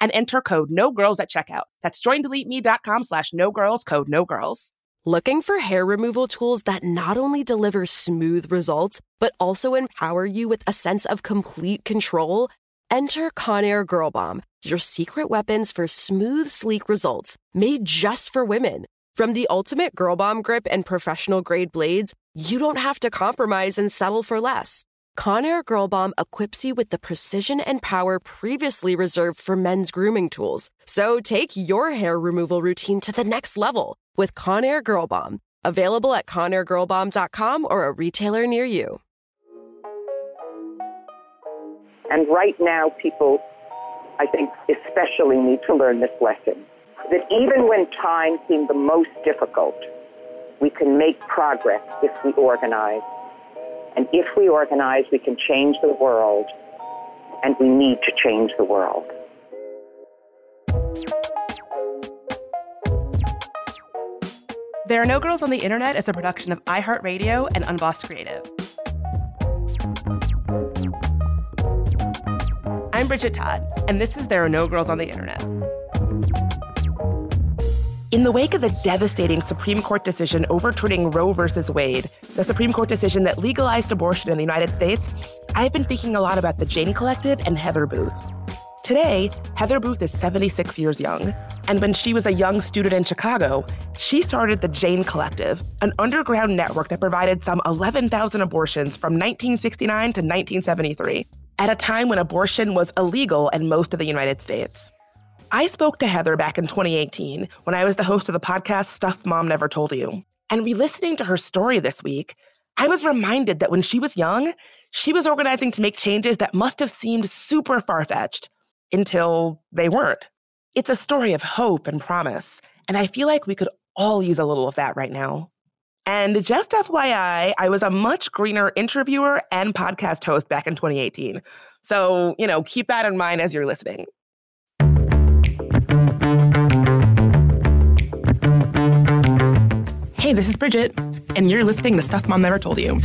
and enter code no girls at checkout. That's joindeleteme.com slash no girls code no girls. Looking for hair removal tools that not only deliver smooth results, but also empower you with a sense of complete control? Enter Conair Girl Bomb, your secret weapons for smooth, sleek results made just for women. From the ultimate Girl Bomb grip and professional grade blades, you don't have to compromise and settle for less. Conair Girl Bomb equips you with the precision and power previously reserved for men's grooming tools. So take your hair removal routine to the next level with Conair Girl Bomb. Available at ConairGirlBomb.com or a retailer near you. And right now, people, I think, especially need to learn this lesson that even when times seem the most difficult, we can make progress if we organize. And if we organize, we can change the world, and we need to change the world. There Are No Girls on the Internet is a production of iHeartRadio and Unbossed Creative. I'm Bridget Todd, and this is There Are No Girls on the Internet. In the wake of the devastating Supreme Court decision overturning Roe v. Wade, the Supreme Court decision that legalized abortion in the United States, I've been thinking a lot about the Jane Collective and Heather Booth. Today, Heather Booth is 76 years young, and when she was a young student in Chicago, she started the Jane Collective, an underground network that provided some 11,000 abortions from 1969 to 1973, at a time when abortion was illegal in most of the United States. I spoke to Heather back in 2018 when I was the host of the podcast Stuff Mom Never Told You. And re listening to her story this week, I was reminded that when she was young, she was organizing to make changes that must have seemed super far fetched until they weren't. It's a story of hope and promise, and I feel like we could all use a little of that right now. And just FYI, I was a much greener interviewer and podcast host back in 2018. So, you know, keep that in mind as you're listening. Hey, this is Bridget, and you're listening to Stuff Mom Never Told You.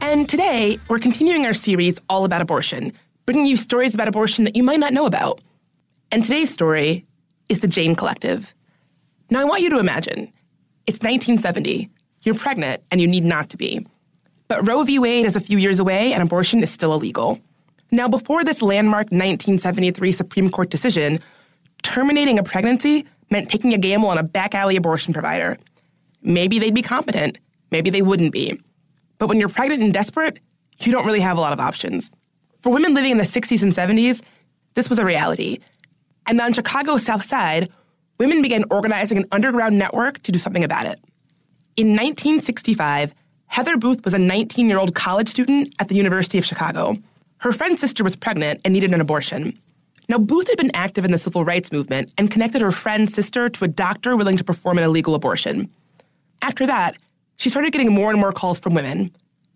And today, we're continuing our series all about abortion, bringing you stories about abortion that you might not know about. And today's story is the Jane Collective. Now, I want you to imagine it's 1970, you're pregnant, and you need not to be. But Roe v. Wade is a few years away, and abortion is still illegal. Now, before this landmark 1973 Supreme Court decision, terminating a pregnancy meant taking a gamble on a back alley abortion provider. Maybe they'd be competent, maybe they wouldn't be. But when you're pregnant and desperate, you don't really have a lot of options. For women living in the 60s and 70s, this was a reality. And on Chicago's South Side, women began organizing an underground network to do something about it. In 1965, Heather Booth was a 19 year old college student at the University of Chicago. Her friend's sister was pregnant and needed an abortion. Now, Booth had been active in the civil rights movement and connected her friend's sister to a doctor willing to perform an illegal abortion. After that, she started getting more and more calls from women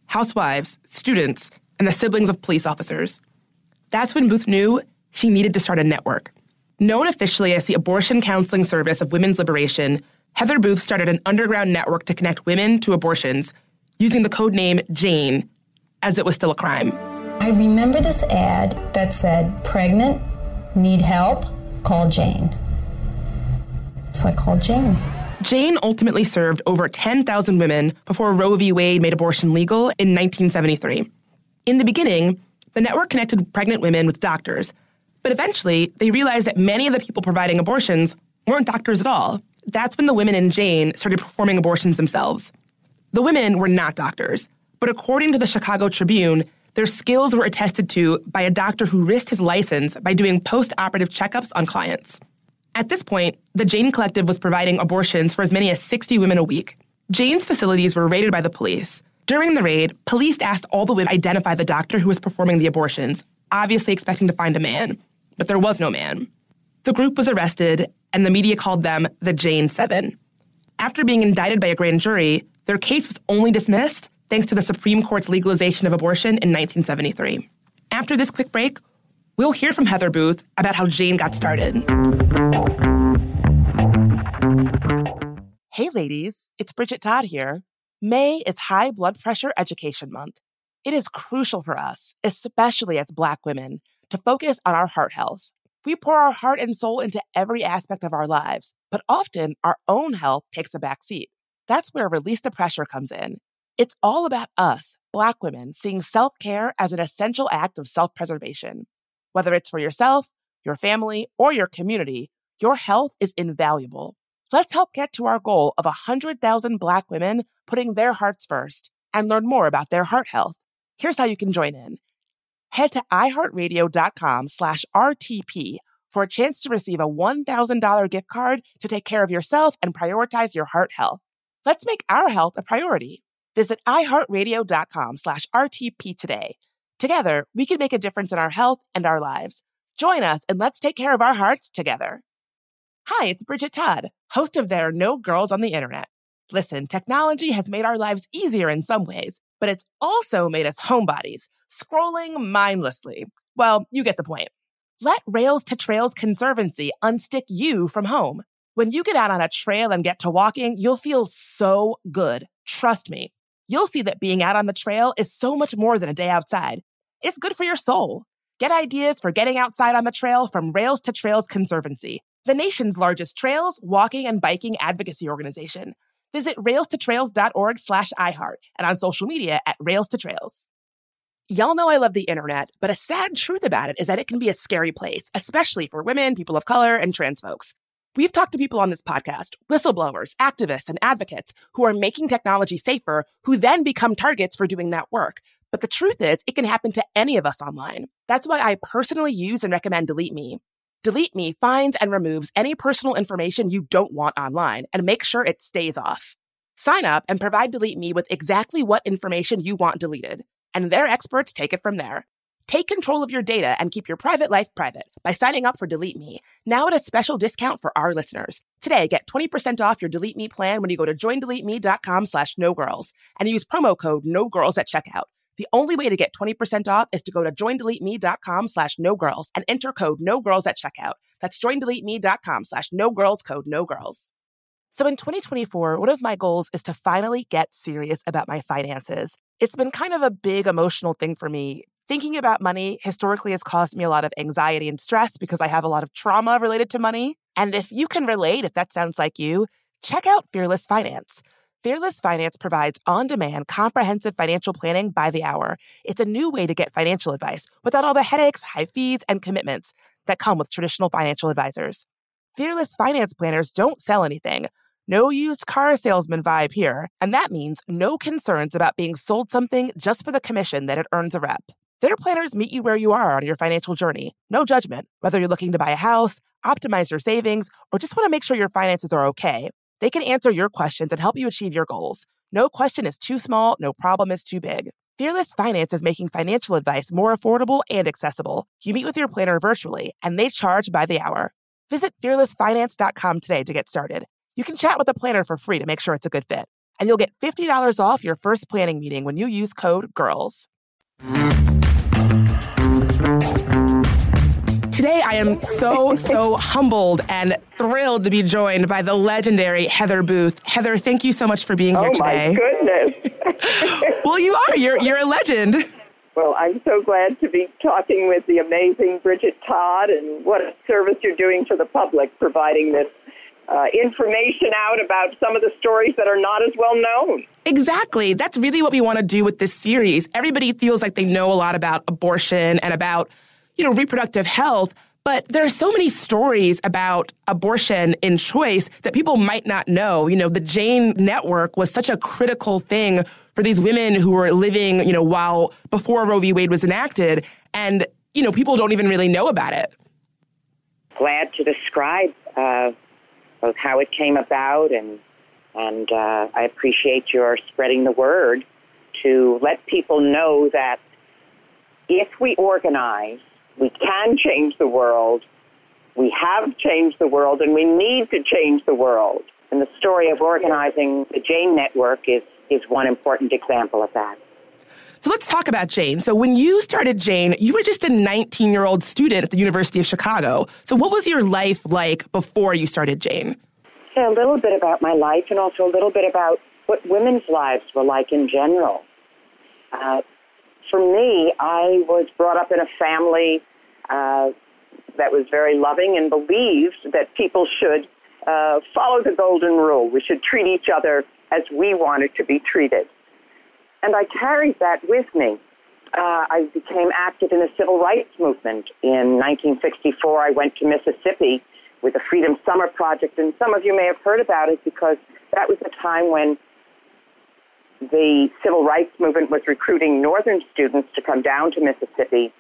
housewives, students, and the siblings of police officers. That's when Booth knew she needed to start a network. Known officially as the Abortion Counseling Service of Women's Liberation, Heather Booth started an underground network to connect women to abortions using the code name Jane, as it was still a crime. I remember this ad that said, Pregnant, Need help? Call Jane. So I called Jane. Jane ultimately served over 10,000 women before Roe v. Wade made abortion legal in 1973. In the beginning, the network connected pregnant women with doctors, but eventually they realized that many of the people providing abortions weren't doctors at all. That's when the women in Jane started performing abortions themselves. The women were not doctors, but according to the Chicago Tribune, their skills were attested to by a doctor who risked his license by doing post operative checkups on clients. At this point, the Jane Collective was providing abortions for as many as 60 women a week. Jane's facilities were raided by the police. During the raid, police asked all the women to identify the doctor who was performing the abortions, obviously expecting to find a man. But there was no man. The group was arrested, and the media called them the Jane Seven. After being indicted by a grand jury, their case was only dismissed thanks to the Supreme Court's legalization of abortion in 1973. After this quick break, we'll hear from Heather Booth about how Jane got started. Hey, ladies, it's Bridget Todd here. May is High Blood Pressure Education Month. It is crucial for us, especially as Black women, to focus on our heart health. We pour our heart and soul into every aspect of our lives, but often our own health takes a back seat. That's where Release the Pressure comes in. It's all about us, Black women, seeing self care as an essential act of self preservation. Whether it's for yourself, your family, or your community, your health is invaluable. Let's help get to our goal of 100,000 Black women putting their hearts first and learn more about their heart health. Here's how you can join in. Head to iheartradio.com slash RTP for a chance to receive a $1,000 gift card to take care of yourself and prioritize your heart health. Let's make our health a priority. Visit iheartradio.com slash RTP today. Together, we can make a difference in our health and our lives. Join us and let's take care of our hearts together. Hi, it's Bridget Todd, host of There Are No Girls on the Internet. Listen, technology has made our lives easier in some ways, but it's also made us homebodies, scrolling mindlessly. Well, you get the point. Let Rails to Trails Conservancy unstick you from home. When you get out on a trail and get to walking, you'll feel so good. Trust me. You'll see that being out on the trail is so much more than a day outside. It's good for your soul. Get ideas for getting outside on the trail from Rails to Trails Conservancy, the nation's largest trails, walking, and biking advocacy organization. Visit railstotrails.org slash iHeart and on social media at Rails to Trails. Y'all know I love the internet, but a sad truth about it is that it can be a scary place, especially for women, people of color, and trans folks. We've talked to people on this podcast, whistleblowers, activists, and advocates who are making technology safer, who then become targets for doing that work. But the truth is, it can happen to any of us online. That's why I personally use and recommend Delete Me. Delete Me finds and removes any personal information you don't want online and make sure it stays off. Sign up and provide Delete Me with exactly what information you want deleted, and their experts take it from there. Take control of your data and keep your private life private by signing up for Delete Me, now at a special discount for our listeners. Today, get 20% off your Delete Me plan when you go to joindeleteme.com slash no girls and use promo code no girls at checkout. The only way to get 20% off is to go to joindeleteme.com slash no girls and enter code no girls at checkout. That's joindeleteme.com slash no girls code no girls. So in 2024, one of my goals is to finally get serious about my finances. It's been kind of a big emotional thing for me Thinking about money historically has caused me a lot of anxiety and stress because I have a lot of trauma related to money. And if you can relate, if that sounds like you, check out Fearless Finance. Fearless Finance provides on demand, comprehensive financial planning by the hour. It's a new way to get financial advice without all the headaches, high fees, and commitments that come with traditional financial advisors. Fearless Finance planners don't sell anything. No used car salesman vibe here. And that means no concerns about being sold something just for the commission that it earns a rep. Their planners meet you where you are on your financial journey. No judgment, whether you're looking to buy a house, optimize your savings, or just want to make sure your finances are okay. They can answer your questions and help you achieve your goals. No question is too small, no problem is too big. Fearless Finance is making financial advice more affordable and accessible. You meet with your planner virtually, and they charge by the hour. Visit fearlessfinance.com today to get started. You can chat with a planner for free to make sure it's a good fit. And you'll get $50 off your first planning meeting when you use code GIRLS. Today, I am so, so humbled and thrilled to be joined by the legendary Heather Booth. Heather, thank you so much for being here today. Oh, my goodness. well, you are. You're, you're a legend. Well, I'm so glad to be talking with the amazing Bridget Todd, and what a service you're doing to the public, providing this uh, information out about some of the stories that are not as well known. Exactly. That's really what we want to do with this series. Everybody feels like they know a lot about abortion and about, you know, reproductive health, but there are so many stories about abortion in choice that people might not know. You know, the Jane Network was such a critical thing for these women who were living, you know, while before Roe v. Wade was enacted. And, you know, people don't even really know about it. Glad to describe uh, both how it came about and and uh, I appreciate your spreading the word to let people know that if we organize, we can change the world. We have changed the world, and we need to change the world. And the story of organizing the Jane Network is, is one important example of that. So let's talk about Jane. So when you started Jane, you were just a 19 year old student at the University of Chicago. So what was your life like before you started Jane? a little bit about my life and also a little bit about what women's lives were like in general. Uh, for me, I was brought up in a family uh, that was very loving and believed that people should uh, follow the golden rule. We should treat each other as we wanted to be treated. And I carried that with me. Uh, I became active in the civil rights movement. In 1964, I went to Mississippi with the Freedom Summer Project, and some of you may have heard about it because that was the time when the civil rights movement was recruiting northern students to come down to Mississippi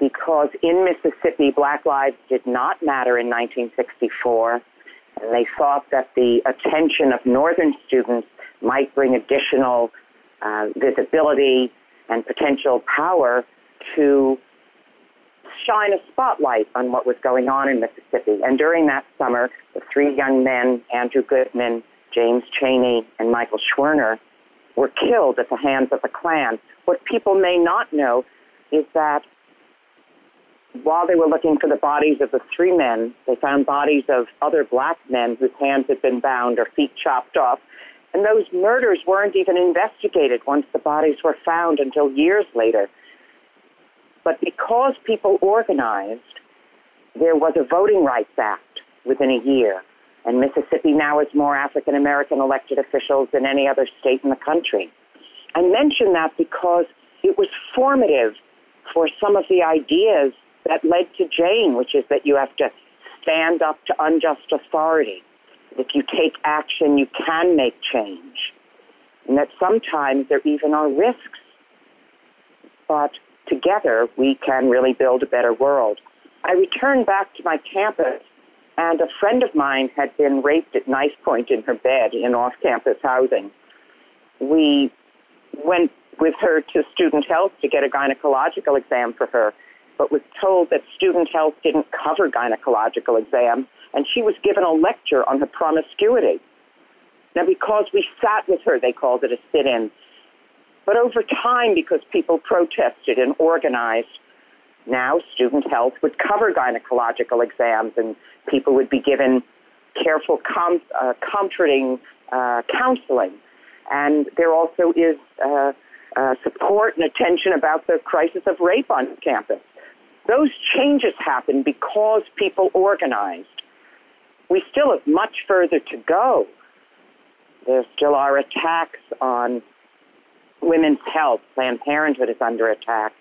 because in Mississippi, black lives did not matter in 1964. And they thought that the attention of northern students might bring additional uh, visibility and potential power to shine a spotlight on what was going on in Mississippi. And during that summer, the three young men, Andrew Goodman, James Chaney, and Michael Schwerner, were killed at the hands of the Klan. What people may not know is that while they were looking for the bodies of the three men, they found bodies of other black men whose hands had been bound or feet chopped off. And those murders weren't even investigated once the bodies were found until years later. But because people organized, there was a Voting Rights Act within a year. And Mississippi now has more African American elected officials than any other state in the country. I mention that because it was formative for some of the ideas that led to Jane, which is that you have to stand up to unjust authority. If you take action, you can make change. And that sometimes there even are risks. But together we can really build a better world. I returned back to my campus, and a friend of mine had been raped at knife point in her bed in off campus housing. We went with her to student health to get a gynecological exam for her, but was told that student health didn't cover gynecological exams, and she was given a lecture on her promiscuity. Now, because we sat with her, they called it a sit in, but over time, because people protested and organized, now student health would cover gynecological exams and people would be given careful, com- uh, comforting uh, counseling. And there also is uh, uh, support and attention about the crisis of rape on campus. Those changes happened because people organized. We still have much further to go. There still are attacks on women's health. Planned Parenthood is under attack.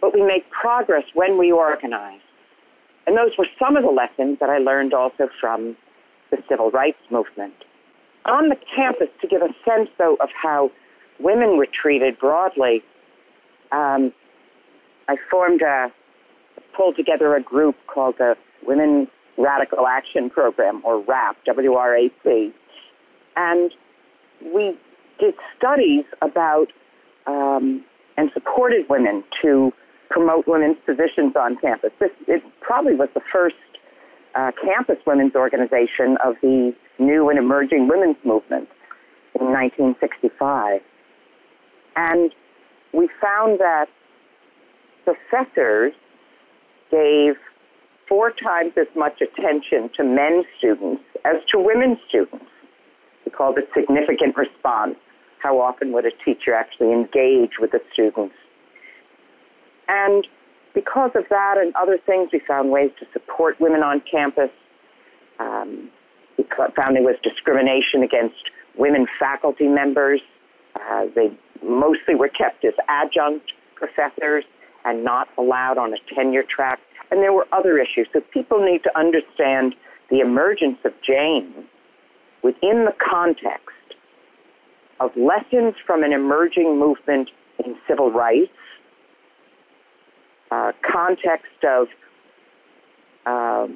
But we make progress when we organize. And those were some of the lessons that I learned also from the civil rights movement. On the campus, to give a sense, though, of how women were treated broadly, um, I formed a, pulled together a group called the Women Radical Action Program, or WRAP, W-R-A-P. And we did studies about um, and supported women to promote women's positions on campus. This it probably was the first uh, campus women's organization of the new and emerging women's movement in 1965. And we found that professors gave four times as much attention to men students as to women students. We called it significant response. How often would a teacher actually engage with the students? And because of that and other things, we found ways to support women on campus. Um, we found there was discrimination against women faculty members. Uh, they mostly were kept as adjunct professors and not allowed on a tenure track. And there were other issues. So people need to understand the emergence of Jane within the context of lessons from an emerging movement in civil rights uh, context of uh,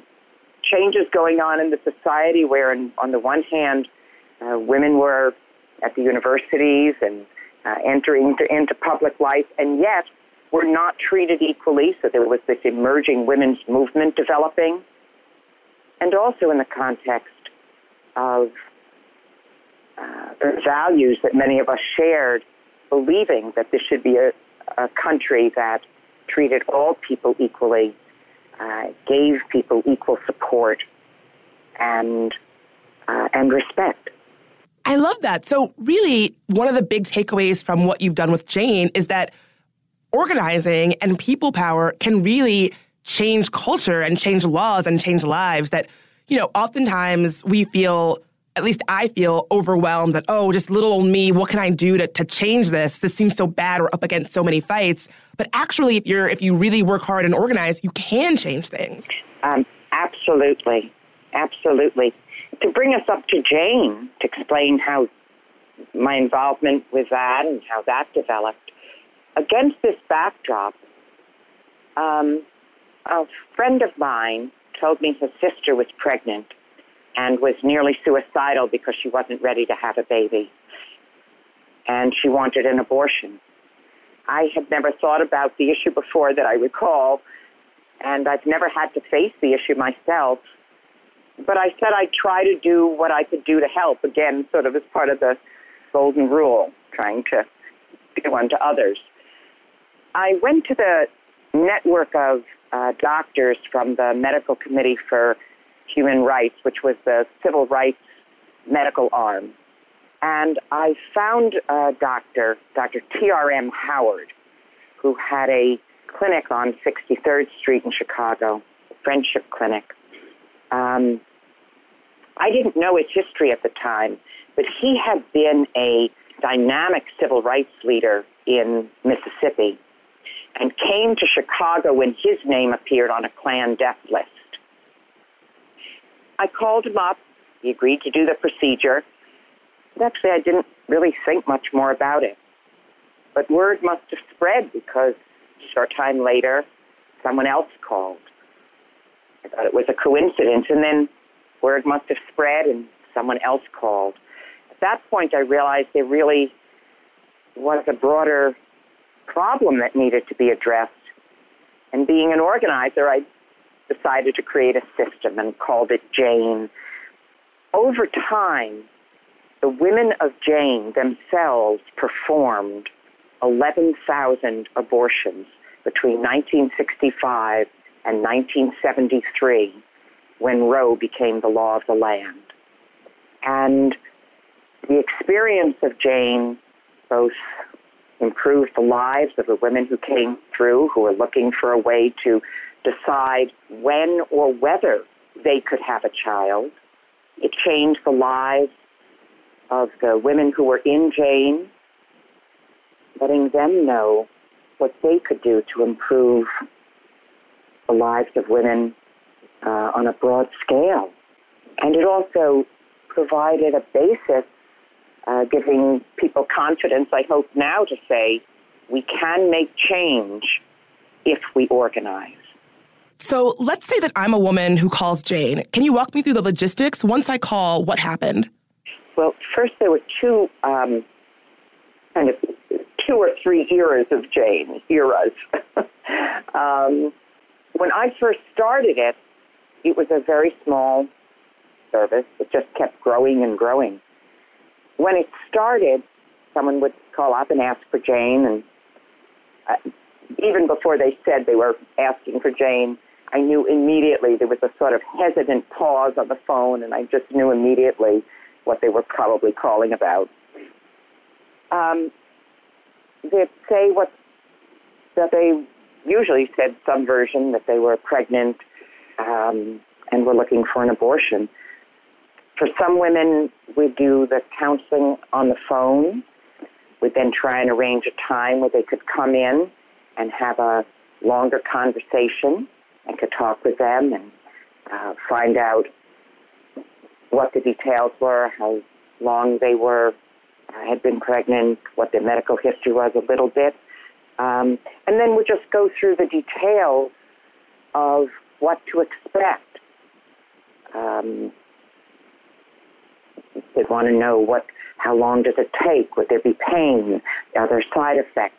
changes going on in the society where, in, on the one hand, uh, women were at the universities and uh, entering into, into public life, and yet were not treated equally. So there was this emerging women's movement developing, and also in the context of uh, the values that many of us shared, believing that this should be a, a country that treated all people equally, uh, gave people equal support and uh, and respect. I love that. So, really, one of the big takeaways from what you've done with Jane is that organizing and people power can really change culture and change laws and change lives. That, you know, oftentimes we feel at least I feel overwhelmed that, oh, just little old me, what can I do to, to change this? This seems so bad. We're up against so many fights. But actually, if you're if you really work hard and organize, you can change things. Um, absolutely, absolutely. To bring us up to Jane to explain how my involvement with that and how that developed. Against this backdrop, um, a friend of mine told me his sister was pregnant and was nearly suicidal because she wasn't ready to have a baby. And she wanted an abortion. I had never thought about the issue before that I recall, and I've never had to face the issue myself. But I said I'd try to do what I could do to help, again, sort of as part of the golden rule, trying to do unto others. I went to the network of uh, doctors from the Medical Committee for Human Rights, which was the civil rights medical arm. And I found a doctor, Dr. T.R.M. Howard, who had a clinic on 63rd Street in Chicago, Friendship Clinic. Um, I didn't know his history at the time, but he had been a dynamic civil rights leader in Mississippi and came to Chicago when his name appeared on a Klan death list. I called him up. He agreed to do the procedure. But actually, I didn't really think much more about it. But word must have spread because a short time later, someone else called. I thought it was a coincidence. And then word must have spread and someone else called. At that point, I realized there really was a broader problem that needed to be addressed. And being an organizer, I decided to create a system and called it Jane. Over time, the women of Jane themselves performed 11,000 abortions between 1965 and 1973 when Roe became the law of the land. And the experience of Jane, both improved the lives of the women who came through who were looking for a way to decide when or whether they could have a child. It changed the lives of the women who were in Jane, letting them know what they could do to improve the lives of women uh, on a broad scale. And it also provided a basis, uh, giving people confidence, I hope now, to say we can make change if we organize. So let's say that I'm a woman who calls Jane. Can you walk me through the logistics? Once I call, what happened? Well, first there were two um, kind of two or three eras of Jane, eras. um, when I first started it, it was a very small service. It just kept growing and growing. When it started, someone would call up and ask for Jane, and uh, even before they said they were asking for Jane, I knew immediately there was a sort of hesitant pause on the phone, and I just knew immediately what they were probably calling about. Um, they'd say what that they usually said some version that they were pregnant um, and were looking for an abortion. For some women, we do the counseling on the phone. We'd then try and arrange a time where they could come in and have a longer conversation and could talk with them and uh, find out what the details were, how long they were, had been pregnant, what their medical history was a little bit. Um, and then we just go through the details of what to expect. Um, they want to know what, how long does it take? Would there be pain? Are there side effects?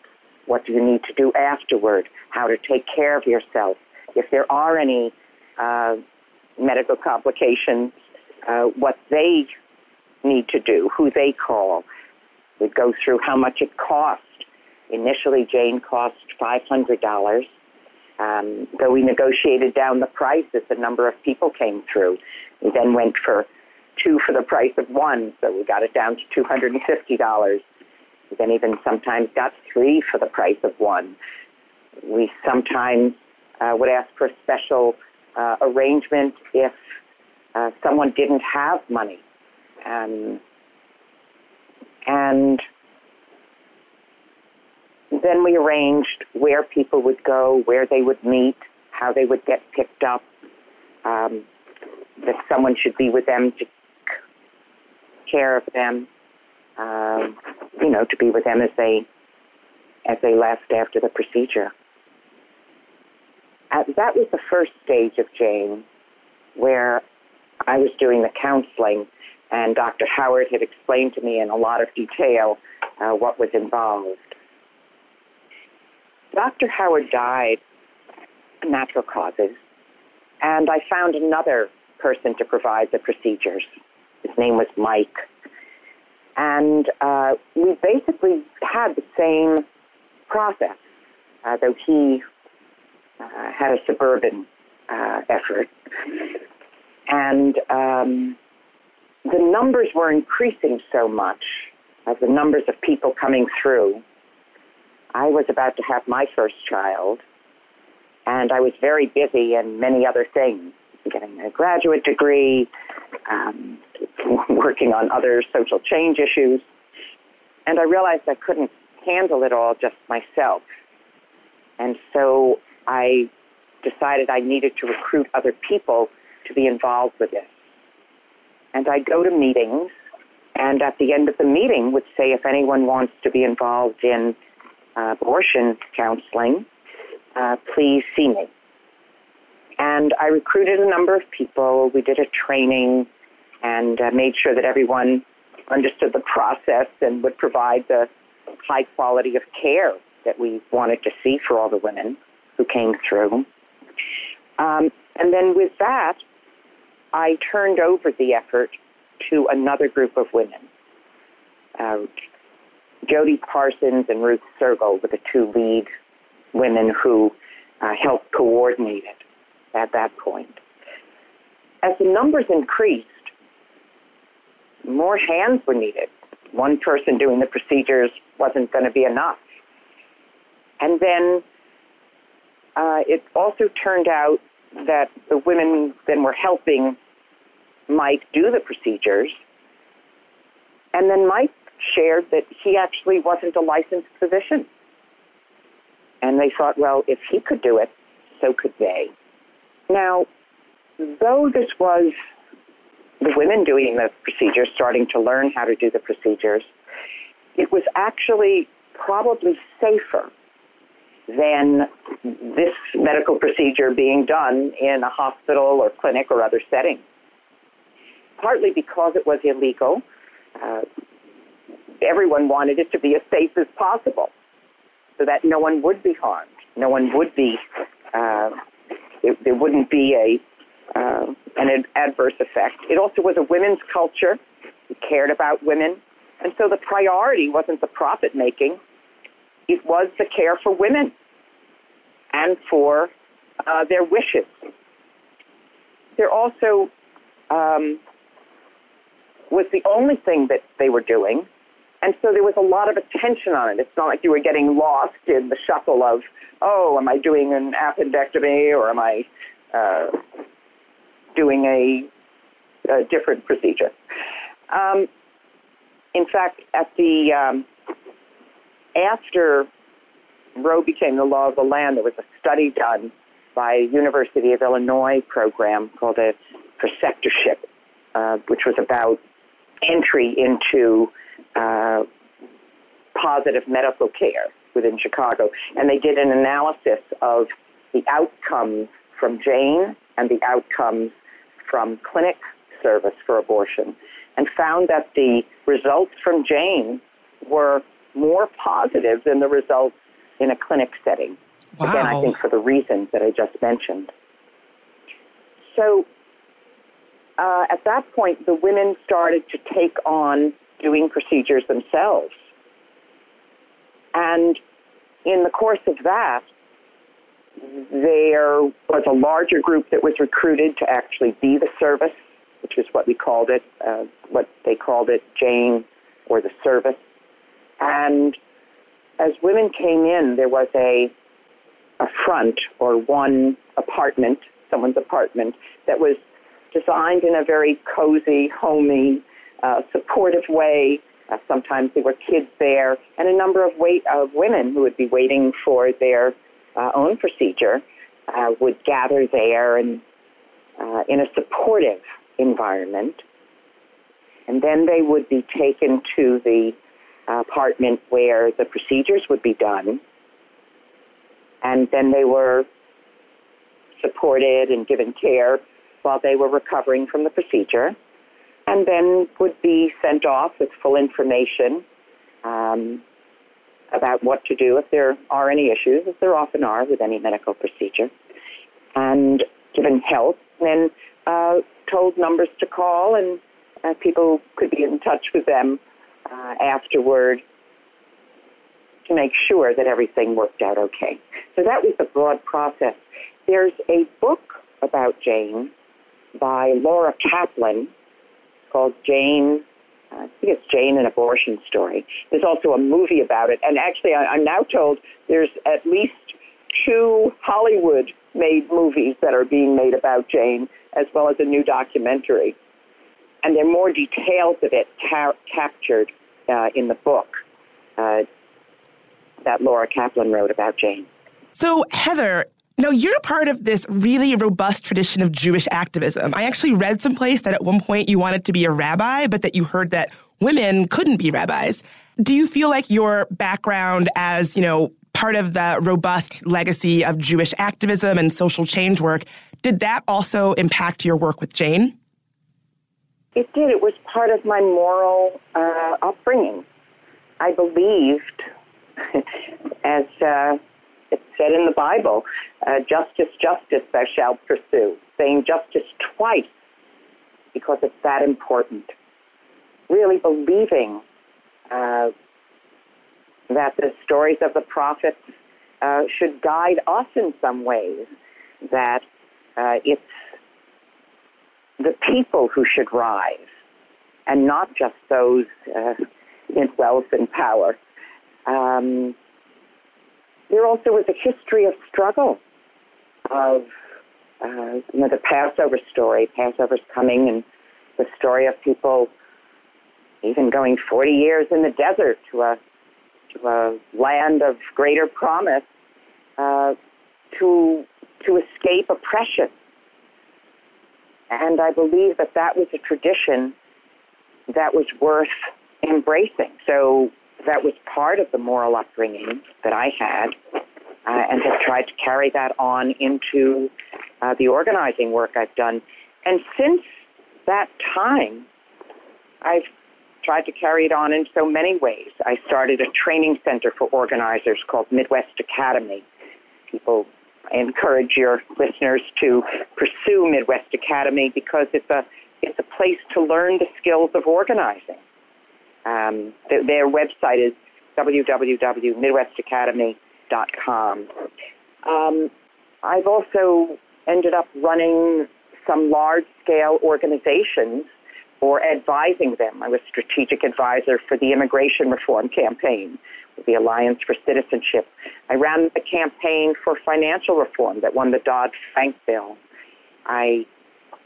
What do you need to do afterward? How to take care of yourself? If there are any uh, medical complications, uh, what they need to do, who they call. We go through how much it cost. Initially, Jane cost $500. Um, though we negotiated down the price as the number of people came through. We then went for two for the price of one, so we got it down to $250. We then even sometimes got three for the price of one. We sometimes uh, would ask for a special uh, arrangement if uh, someone didn't have money. Um, and then we arranged where people would go, where they would meet, how they would get picked up, um, that someone should be with them to care of them, um, you know, to be with them as they as they left after the procedure. Uh, that was the first stage of Jane, where I was doing the counseling, and Dr. Howard had explained to me in a lot of detail uh, what was involved. Dr. Howard died of natural causes, and I found another person to provide the procedures. His name was Mike. And uh, we basically had the same process, uh, though he uh, had a suburban uh, effort. And um, the numbers were increasing so much, as the numbers of people coming through, I was about to have my first child, and I was very busy in many other things, getting a graduate degree, um, working on other social change issues, and I realized I couldn't handle it all just myself. And so I decided I needed to recruit other people to be involved with this. And I'd go to meetings, and at the end of the meeting would say if anyone wants to be involved in uh, abortion counseling, uh, please see me. And I recruited a number of people. We did a training and uh, made sure that everyone understood the process and would provide the high quality of care that we wanted to see for all the women who came through. Um, and then with that, I turned over the effort to another group of women. Uh, Jody Parsons and Ruth Surgal were the two lead women who uh, helped coordinate it at that point. As the numbers increased, more hands were needed. One person doing the procedures wasn't going to be enough. And then uh, it also turned out that the women then were helping Mike do the procedures. And then Mike shared that he actually wasn't a licensed physician. And they thought, well, if he could do it, so could they. Now, though this was the women doing the procedures, starting to learn how to do the procedures, it was actually probably safer than this medical procedure being done in a hospital or clinic or other setting. Partly because it was illegal, uh, everyone wanted it to be as safe as possible so that no one would be harmed, no one would be, uh, it, there wouldn't be a uh, an adverse effect. It also was a women's culture. We cared about women. And so the priority wasn't the profit making, it was the care for women and for uh, their wishes. There also um, was the only thing that they were doing, and so there was a lot of attention on it. It's not like you were getting lost in the shuffle of, oh, am I doing an appendectomy or am I uh, doing a, a different procedure. Um, in fact, at the um, after Roe became the law of the land, there was a study done by a University of Illinois program called a preceptorship, uh, which was about entry into uh, positive medical care within Chicago, and they did an analysis of the outcomes from Jane and the outcomes from clinic service for abortion and found that the results from Jane were more positive than the results in a clinic setting. Wow. Again, I think for the reasons that I just mentioned. So uh, at that point, the women started to take on doing procedures themselves. And in the course of that, there was a larger group that was recruited to actually be the service, which is what we called it, uh, what they called it, Jane or the service. And as women came in, there was a a front or one apartment, someone's apartment, that was designed in a very cozy, homey, uh, supportive way. Uh, sometimes there were kids there, and a number of wait of women who would be waiting for their uh, own procedure uh, would gather there and uh, in a supportive environment. And then they would be taken to the apartment where the procedures would be done. And then they were supported and given care while they were recovering from the procedure. And then would be sent off with full information um, about what to do if there are any issues, as there often are with any medical procedure, and given help, then uh, told numbers to call, and uh, people could be in touch with them uh, afterward to make sure that everything worked out okay. So that was the broad process. There's a book about Jane by Laura Kaplan called Jane I think it's Jane, an abortion story. There's also a movie about it. And actually, I, I'm now told there's at least two Hollywood made movies that are being made about Jane, as well as a new documentary. And there are more details of it ca- captured uh, in the book uh, that Laura Kaplan wrote about Jane. So, Heather, now, you're part of this really robust tradition of Jewish activism. I actually read someplace that at one point you wanted to be a rabbi, but that you heard that women couldn't be rabbis. Do you feel like your background as, you know, part of the robust legacy of Jewish activism and social change work, did that also impact your work with Jane? It did. It was part of my moral uh, upbringing. I believed, as uh, it's said in the Bible, uh, justice, justice thou shalt pursue, saying justice twice because it's that important. Really believing uh, that the stories of the prophets uh, should guide us in some ways, that uh, it's the people who should rise and not just those uh, in wealth and power. Um, there also was a history of struggle, of uh, you know the Passover story. Passover's coming, and the story of people even going 40 years in the desert to a to a land of greater promise uh, to to escape oppression. And I believe that that was a tradition that was worth embracing. So that was part of the moral upbringing that I had, uh, and have tried to carry that on into uh, the organizing work I've done. And since that time, I've tried to carry it on in so many ways. I started a training center for organizers called Midwest Academy. People, I encourage your listeners to pursue Midwest Academy because it's a it's a place to learn the skills of organizing. Um, th- their website is www.midwestacademy.com. Um, I've also ended up running some large scale organizations or advising them. I was strategic advisor for the immigration reform campaign with the Alliance for Citizenship. I ran the campaign for financial reform that won the Dodd Frank bill. I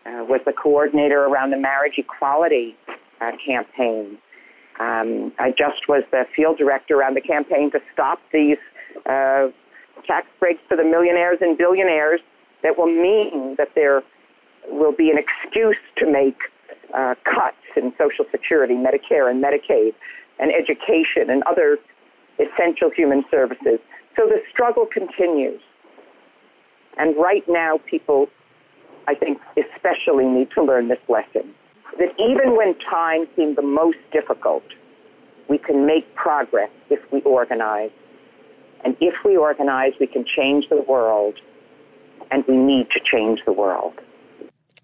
uh, was the coordinator around the marriage equality uh, campaign. Um, I just was the field director around the campaign to stop these uh, tax breaks for the millionaires and billionaires that will mean that there will be an excuse to make uh, cuts in Social Security, Medicare, and Medicaid, and education and other essential human services. So the struggle continues. And right now, people, I think, especially need to learn this lesson that even when times seem the most difficult, we can make progress if we organize. And if we organize, we can change the world, and we need to change the world.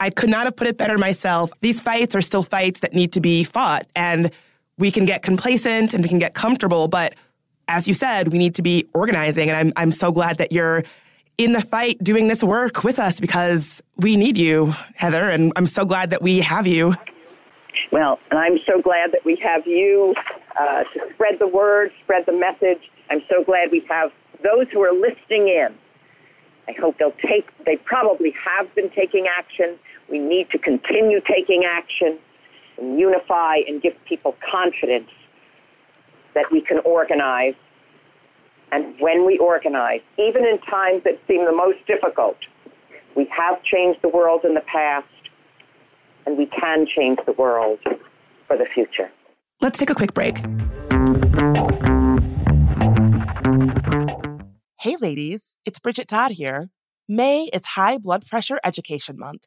I could not have put it better myself. These fights are still fights that need to be fought, and we can get complacent and we can get comfortable, but as you said, we need to be organizing. And I'm, I'm so glad that you're in the fight doing this work with us because we need you, Heather, and I'm so glad that we have you. Well, and I'm so glad that we have you uh, to spread the word, spread the message. I'm so glad we have those who are listening in. I hope they'll take, they probably have been taking action. We need to continue taking action and unify and give people confidence that we can organize. And when we organize, even in times that seem the most difficult, we have changed the world in the past and we can change the world for the future. Let's take a quick break. Hey, ladies, it's Bridget Todd here. May is High Blood Pressure Education Month.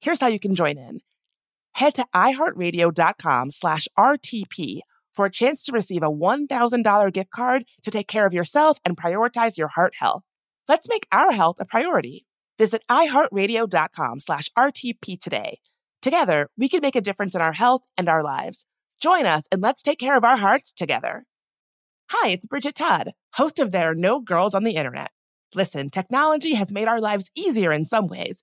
Here's how you can join in. Head to iheartradio.com slash RTP for a chance to receive a $1,000 gift card to take care of yourself and prioritize your heart health. Let's make our health a priority. Visit iheartradio.com slash RTP today. Together, we can make a difference in our health and our lives. Join us and let's take care of our hearts together. Hi, it's Bridget Todd, host of There Are No Girls on the Internet. Listen, technology has made our lives easier in some ways,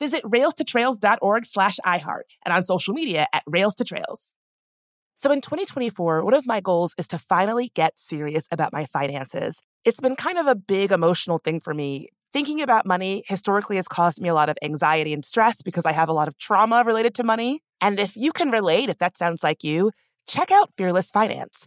Visit railstotrails.org slash iHeart and on social media at Rails to Trails. So in 2024, one of my goals is to finally get serious about my finances. It's been kind of a big emotional thing for me. Thinking about money historically has caused me a lot of anxiety and stress because I have a lot of trauma related to money. And if you can relate, if that sounds like you, check out Fearless Finance.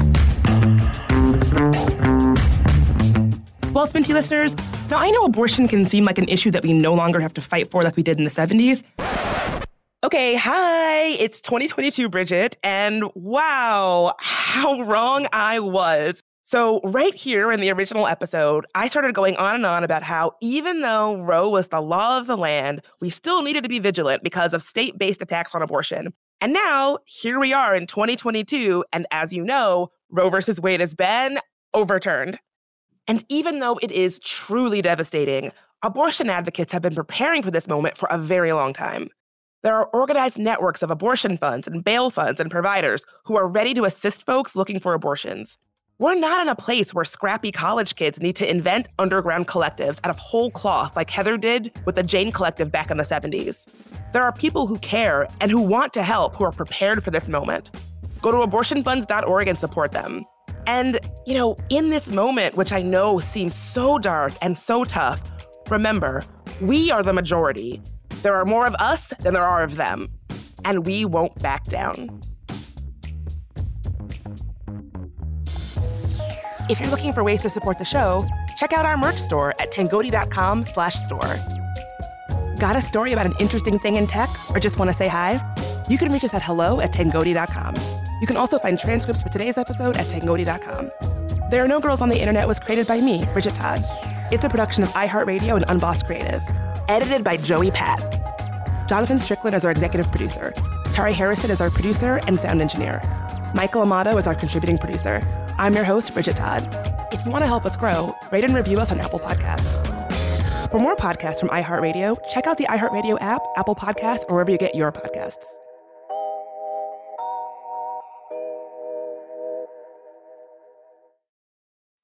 Well, Spinty listeners, now I know abortion can seem like an issue that we no longer have to fight for like we did in the 70s. Okay, hi, it's 2022, Bridget, and wow, how wrong I was. So, right here in the original episode, I started going on and on about how even though Roe was the law of the land, we still needed to be vigilant because of state based attacks on abortion. And now, here we are in 2022, and as you know, Roe versus Wade has been overturned. And even though it is truly devastating, abortion advocates have been preparing for this moment for a very long time. There are organized networks of abortion funds and bail funds and providers who are ready to assist folks looking for abortions. We're not in a place where scrappy college kids need to invent underground collectives out of whole cloth like Heather did with the Jane Collective back in the 70s. There are people who care and who want to help who are prepared for this moment. Go to abortionfunds.org and support them. And, you know, in this moment, which I know seems so dark and so tough, remember, we are the majority. There are more of us than there are of them, and we won't back down. If you're looking for ways to support the show, check out our merch store at tangoti.com slash store. Got a story about an interesting thing in tech or just want to say hi? You can reach us at hello at tangoti.com. You can also find transcripts for today's episode at tangoti.com. There Are No Girls on the Internet was created by me, Bridget Todd. It's a production of iHeartRadio and Unbossed Creative. Edited by Joey Pat. Jonathan Strickland is our executive producer. Tari Harrison is our producer and sound engineer. Michael Amato is our contributing producer. I'm your host, Bridget Todd. If you want to help us grow, rate and review us on Apple Podcasts. For more podcasts from iHeartRadio, check out the iHeartRadio app, Apple Podcasts, or wherever you get your podcasts.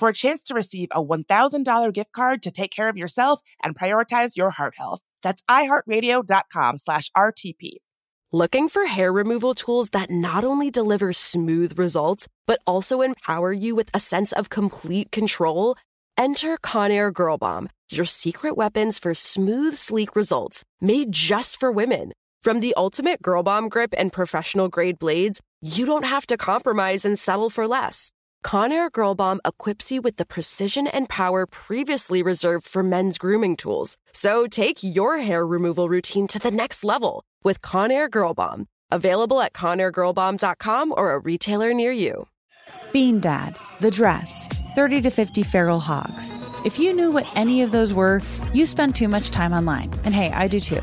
for a chance to receive a $1,000 gift card to take care of yourself and prioritize your heart health. That's iHeartRadio.com slash RTP. Looking for hair removal tools that not only deliver smooth results, but also empower you with a sense of complete control? Enter Conair Girl Bomb, your secret weapons for smooth, sleek results made just for women. From the ultimate Girl Bomb grip and professional grade blades, you don't have to compromise and settle for less. Conair Girl Bomb equips you with the precision and power previously reserved for men's grooming tools. So take your hair removal routine to the next level with Conair Girl Bomb. Available at ConairGirlBomb.com or a retailer near you. Bean Dad, The Dress, 30 to 50 Feral Hogs. If you knew what any of those were, you spend too much time online. And hey, I do too.